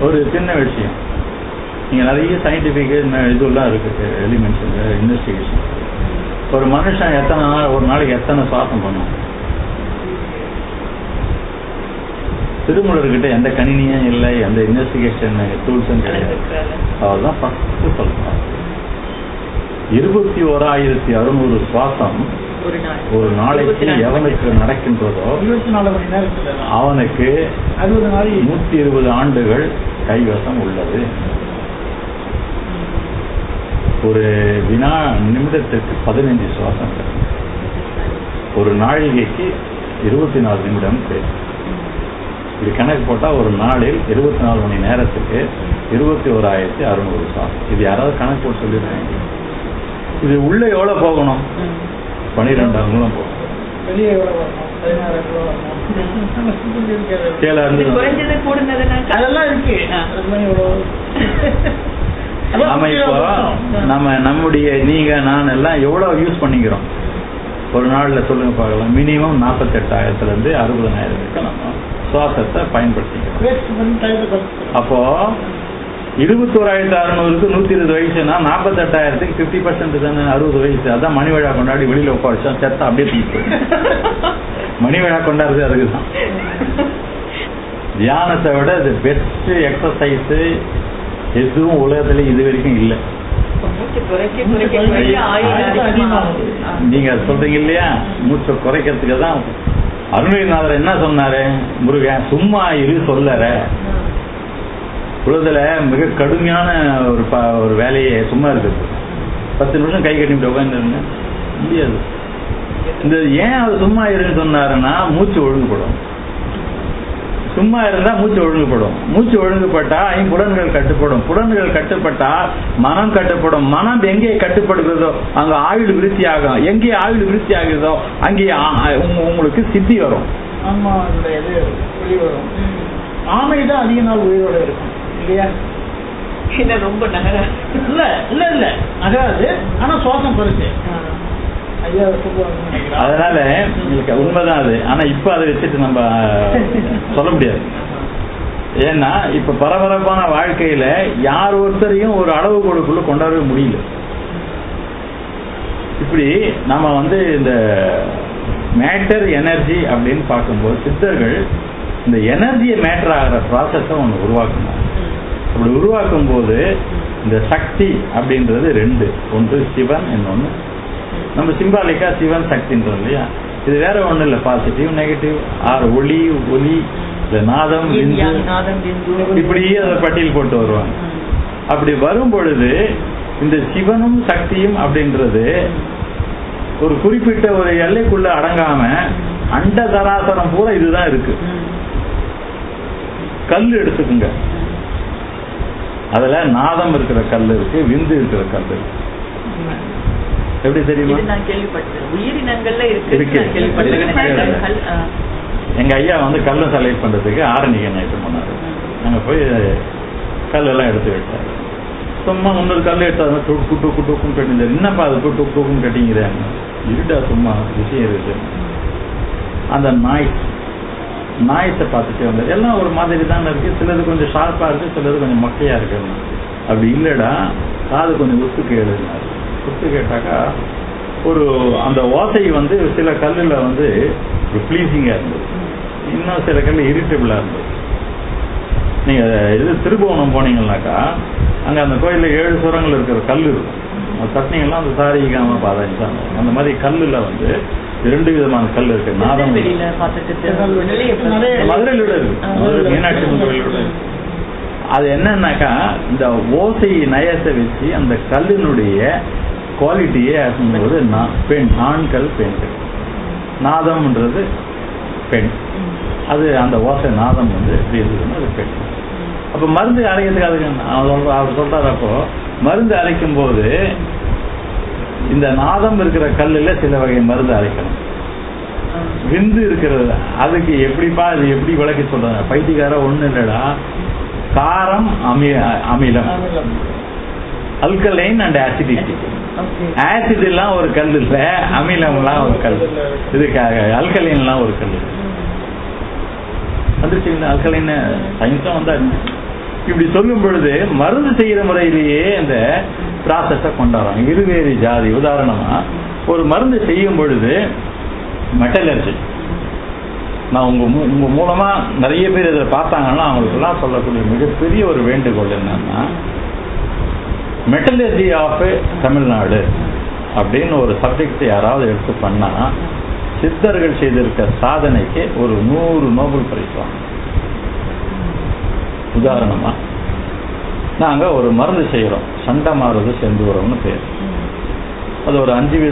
ஒரு சின்ன விஷயம். நீங்க நிறைய சயின்டிபிக் இதுலாம் இருக்கு எலிமெண்ட்ஸ் இன்வெஸ்டிகேஷன் ஒரு மனுஷன் எத்தனை நாள் ஒரு நாளைக்கு எத்தனை சுவாசம் பண்ணும் திருமூலர்கிட்ட எந்த கணினியும் இல்லை எந்த இன்வெஸ்டிகேஷன் டூல்ஸும் கிடையாது. அவர் தான் ஃபஸ்ட்டு சொல்றார் இருபத்தி ஓராயிரத்தி அறுநூறு சுவாசம் ஒரு நாள் ஒரு நாளைக்கு எவனுக்கு நடக்கின்றதோ அவனுக்கு நூத்தி இருபது ஆண்டுகள் கைவசம் உள்ளது. ஒரு வினா நிமிடத்திற்கு பதினைஞ்சு சுவாசம் ஒரு நாழிகைக்கு இருபத்தி நாலு நிமிடம் பேர். இது கணக்கு போட்டா ஒரு நாளில் இருபத்தி நாலு மணி நேரத்துக்கு இருபத்தி ஓராயிரத்தி அறுநூறு சுவாசம். இது யாராவது கணக்கு போட்டு சொல்லிடுறாங்க இது உள்ள எவ்வளவு போகணும்? பனிரெண்டு அங்குலம் போகும். நாம இப்போ. நம்ம நம்முடைய நீங்க நான் எல்லாம் எவ்வளவு யூஸ் பண்ணிக்கிறோம்? ஒரு நாள்ல சொல்லுங்க பார்க்கலாம். மினிமம் நாற்பத்தெட்டாயிரத்துல இருந்து அறுபதனாயிரம் வரைக்கும் நம்ம சுவாசத்தை பயன்படுத்திக்கிறோம். அப்போ இருபத்தோராயிரத்தி அறுநூறுக்கு நூத்தி இருபது வயசுனா நாற்பத்தெட்டாயிரத்துக்கு பிப்டி பர்சன்ட் தானே அறுபது வயசு. அதான் மணி விழா கொண்டாடி வெளியில உட்காந்துச்சா செத்த அப்படியே போயிடும். மணி விழா கொண்டாடுறது அதுக்கு தான் தியானத்தை விட இது பெஸ்ட் எக்ஸசைஸ் எதுவும் உலகத்துல இது வரைக்கும் இல்லை. நீங்க சொல்றீங்க இல்லையா? மூச்சை குறைக்கிறதுக்கு தான். அருணகிரிநாதர் என்ன சொன்னாரு? முருகன் சும்மா இரு சொல்லற. உலகத்துல மிக கடுமையான ஒரு ப- ஒரு வேலையை சும்மா இருக்குது பத்து நிமிஷம் கை கட்டிட்டு உட்காந்துருங்க முடியாது. இந்த ஏன் அது சும்மா இருன்னு சொன்னாருன்னா மூச்சு ஒழுங்குபடும். சும்மா இருந்தா மூச்சு ஒழுங்குபடும். மூச்சு ஒழுங்குபட்டா புலன்கள் கட்டுப்படும். புலன்கள் கட்டுப்பட்டா மனம் கட்டுப்படும். மனம் எங்கே கட்டுப்படுகிறதோ அங்க ஆயுள் விருத்தி ஆகும் எங்கே ஆயுள் விருத்தி ஆகுதோ அங்கே ஆ- உங்களுக்கு சித்தி வரும். ஆமா அதுல இது வெளிவரும் ஆமை தான் அதிக நாள் உயிரோட இருக்கும். இல்லையா? என்ன ரொம்ப நகர இல்ல இல்ல இல்ல. நகராது ஆனா சுவாசம் நினைக்கிறேன். அதனால உங்களுக்கு உண்மைதான் அது. ஆனா இப்ப அதை வச்சுட்டு நம்ம சொல்ல முடியாது. ஏன்னா இப்ப பரபரப்பான வாழ்க்கையில யார் ஒருத்தரையும் ஒரு அளவுகோலுக்குள்ள கொண்டாடவே முடியல. இப்படி நம்ம வந்து இந்த மேட்டர் எனர்ஜி அப்படின்னு பார்க்கும்போது சித்தர்கள் இந்த எனர்ஜியை மேட்டர் ஆகிற ப்ராசஸை ஒன்று உருவாக்கணும் அப்படி உருவாக்கும் போது இந்த சக்தி அப்படின்றது ரெண்டு. ஒன்று சிவன் இன்னொன்று நம்ம சிம்பாலிக்கா சிவன் சக்தின்றோம் இல்லையா? இது வேற ஒண்ணும் இல்ல. பாசிட்டிவ் நெகட்டிவ் ஆர் ஒளி ஒலி இந்த நாதம் இப்படியே அதை பட்டியல் போட்டு வருவாங்க. அப்படி வரும் பொழுது இந்த சிவனும் சக்தியும் அப்படின்றது ஒரு குறிப்பிட்ட ஒரு எல்லைக்குள்ள அடங்காம அண்ட தராசரம் பூரா இதுதான் இருக்கு. கல் எடுத்துக்குங்க. அதுல நாதம் இருக்கிற கல் இருக்கு விந்து இருக்கிற கல் இருக்கு. எப்படி தெரியுமா? உயிரினங்கள்ல இருக்கு. எங்க ஐயா வந்து கல்லை செலக்ட் பண்றதுக்கு ஆரணிக நைட்டு போனாரு அங்க போய் கல்லெல்லாம் எடுத்து வச்சாரு. சும்மா இன்னொரு கல் எடுத்தாங்க டுக்கு டுக்கு டுக்குன்னு கட்டிங்க என்னப்பா அது டுக்கு டுக்கு டுக்குன்னு கட்டிங்கிறாங்க இருடா சும்மா விஷயம் இருக்கு. அந்த நாய் நாயத்தை பார்த்துட்டே வந்தார். எல்லாம் ஒரு மாதிரி தான் இருக்கு. சிலது கொஞ்சம் ஷார்ப்பா இருக்கு சிலது கொஞ்சம் மொக்கையாக இருக்கு. அப்படி இல்லடா. காது கொஞ்சம் உத்து கேளுனார் உத்து கேட்டாக்கா ஒரு அந்த ஓசை வந்து சில கல்லுல வந்து ஒரு ப்ளீசிங்கா இருந்தது. இன்னும் சில கல் இரிட்டபிளாக இருந்தது. நீங்க இது திருபுவனம் போனீங்கன்னாக்கா அங்க அந்த கோயில்ல ஏழு சுரங்கள் இருக்கிற கல் இருக்கும். அது தட்டினீங்கன்னா அந்த சாரிகாம பாதாஞ்சாங்க அந்த மாதிரி கல்லுல வந்து ரெண்டு விதமான கல் இருக்கு. நாதம் மதுரையில் மதுரை மீனாட்சி கூட இருக்கு. அது என்னன்னாக்கா இந்த ஓசை நயத்தை வச்சு அந்த கல்லினுடைய குவாலிட்டியை போது பெண் ஆண்கள் பெண்கள். நாதம்ன்றது பெண். அது அந்த ஓசை நாதம் வந்து அது பெண். அப்ப மருந்து அரைக்கிறதுக்கு அதுக்கு அவர் சொல்றாரு அப்போ மருந்து அரைக்கும் போது இந்த நாதம் இருக்கிற கல்லுல சில வகை மருந்து அரைக்கணும். விந்து இருக்கிறது அதுக்கு எப்படிப்பா அது எப்படி விளக்கி சொல்றாங்க பைத்தியக்கார ஒண்ணு இல்லடா. காரம் அமி அமிலம். Alkaline and acidity. ஆசிட் எல்லாம் ஒரு கல் இல்ல அமிலம்லாம் ஒரு கல். இதுக்காக அல்கலைன்லாம் ஒரு கல் வந்துருச்சுங்களா அல்கலைன் சயின்ஸும் வந்தாச்சு. இப்படி சொல்லும் பொழுது மருந்து செய்யற முறையிலேயே இந்த ப்ராசஸை கொண்டாடுறாங்க. இருவேறு ஜாதி. உதாரணமாக ஒரு மருந்து செய்யும் பொழுது மெட்டலர்ஜி நான் உங்கள் மூ- உங்கள் மூலமாக நிறைய பேர் இதில் பார்த்தாங்கன்னா அவங்களுக்கெல்லாம் சொல்லக்கூடிய மிகப்பெரிய ஒரு வேண்டுகோள் என்னன்னா மெட்டலர்ஜி ஆஃப் தமிழ்நாடு அப்படின்னு ஒரு சப்ஜெக்ட் யாராவது எடுத்து பண்ணால் சித்தர்கள் செய்திருக்க சாதனைக்கு ஒரு நூறு நோபல் பரிசு வாங்க உதாரணமாக நாங்க ஒரு மருந்து செய்யறோம் சண்டமாறுது செந்தூரம்னு பேர். அது ஒரு அஞ்சு வித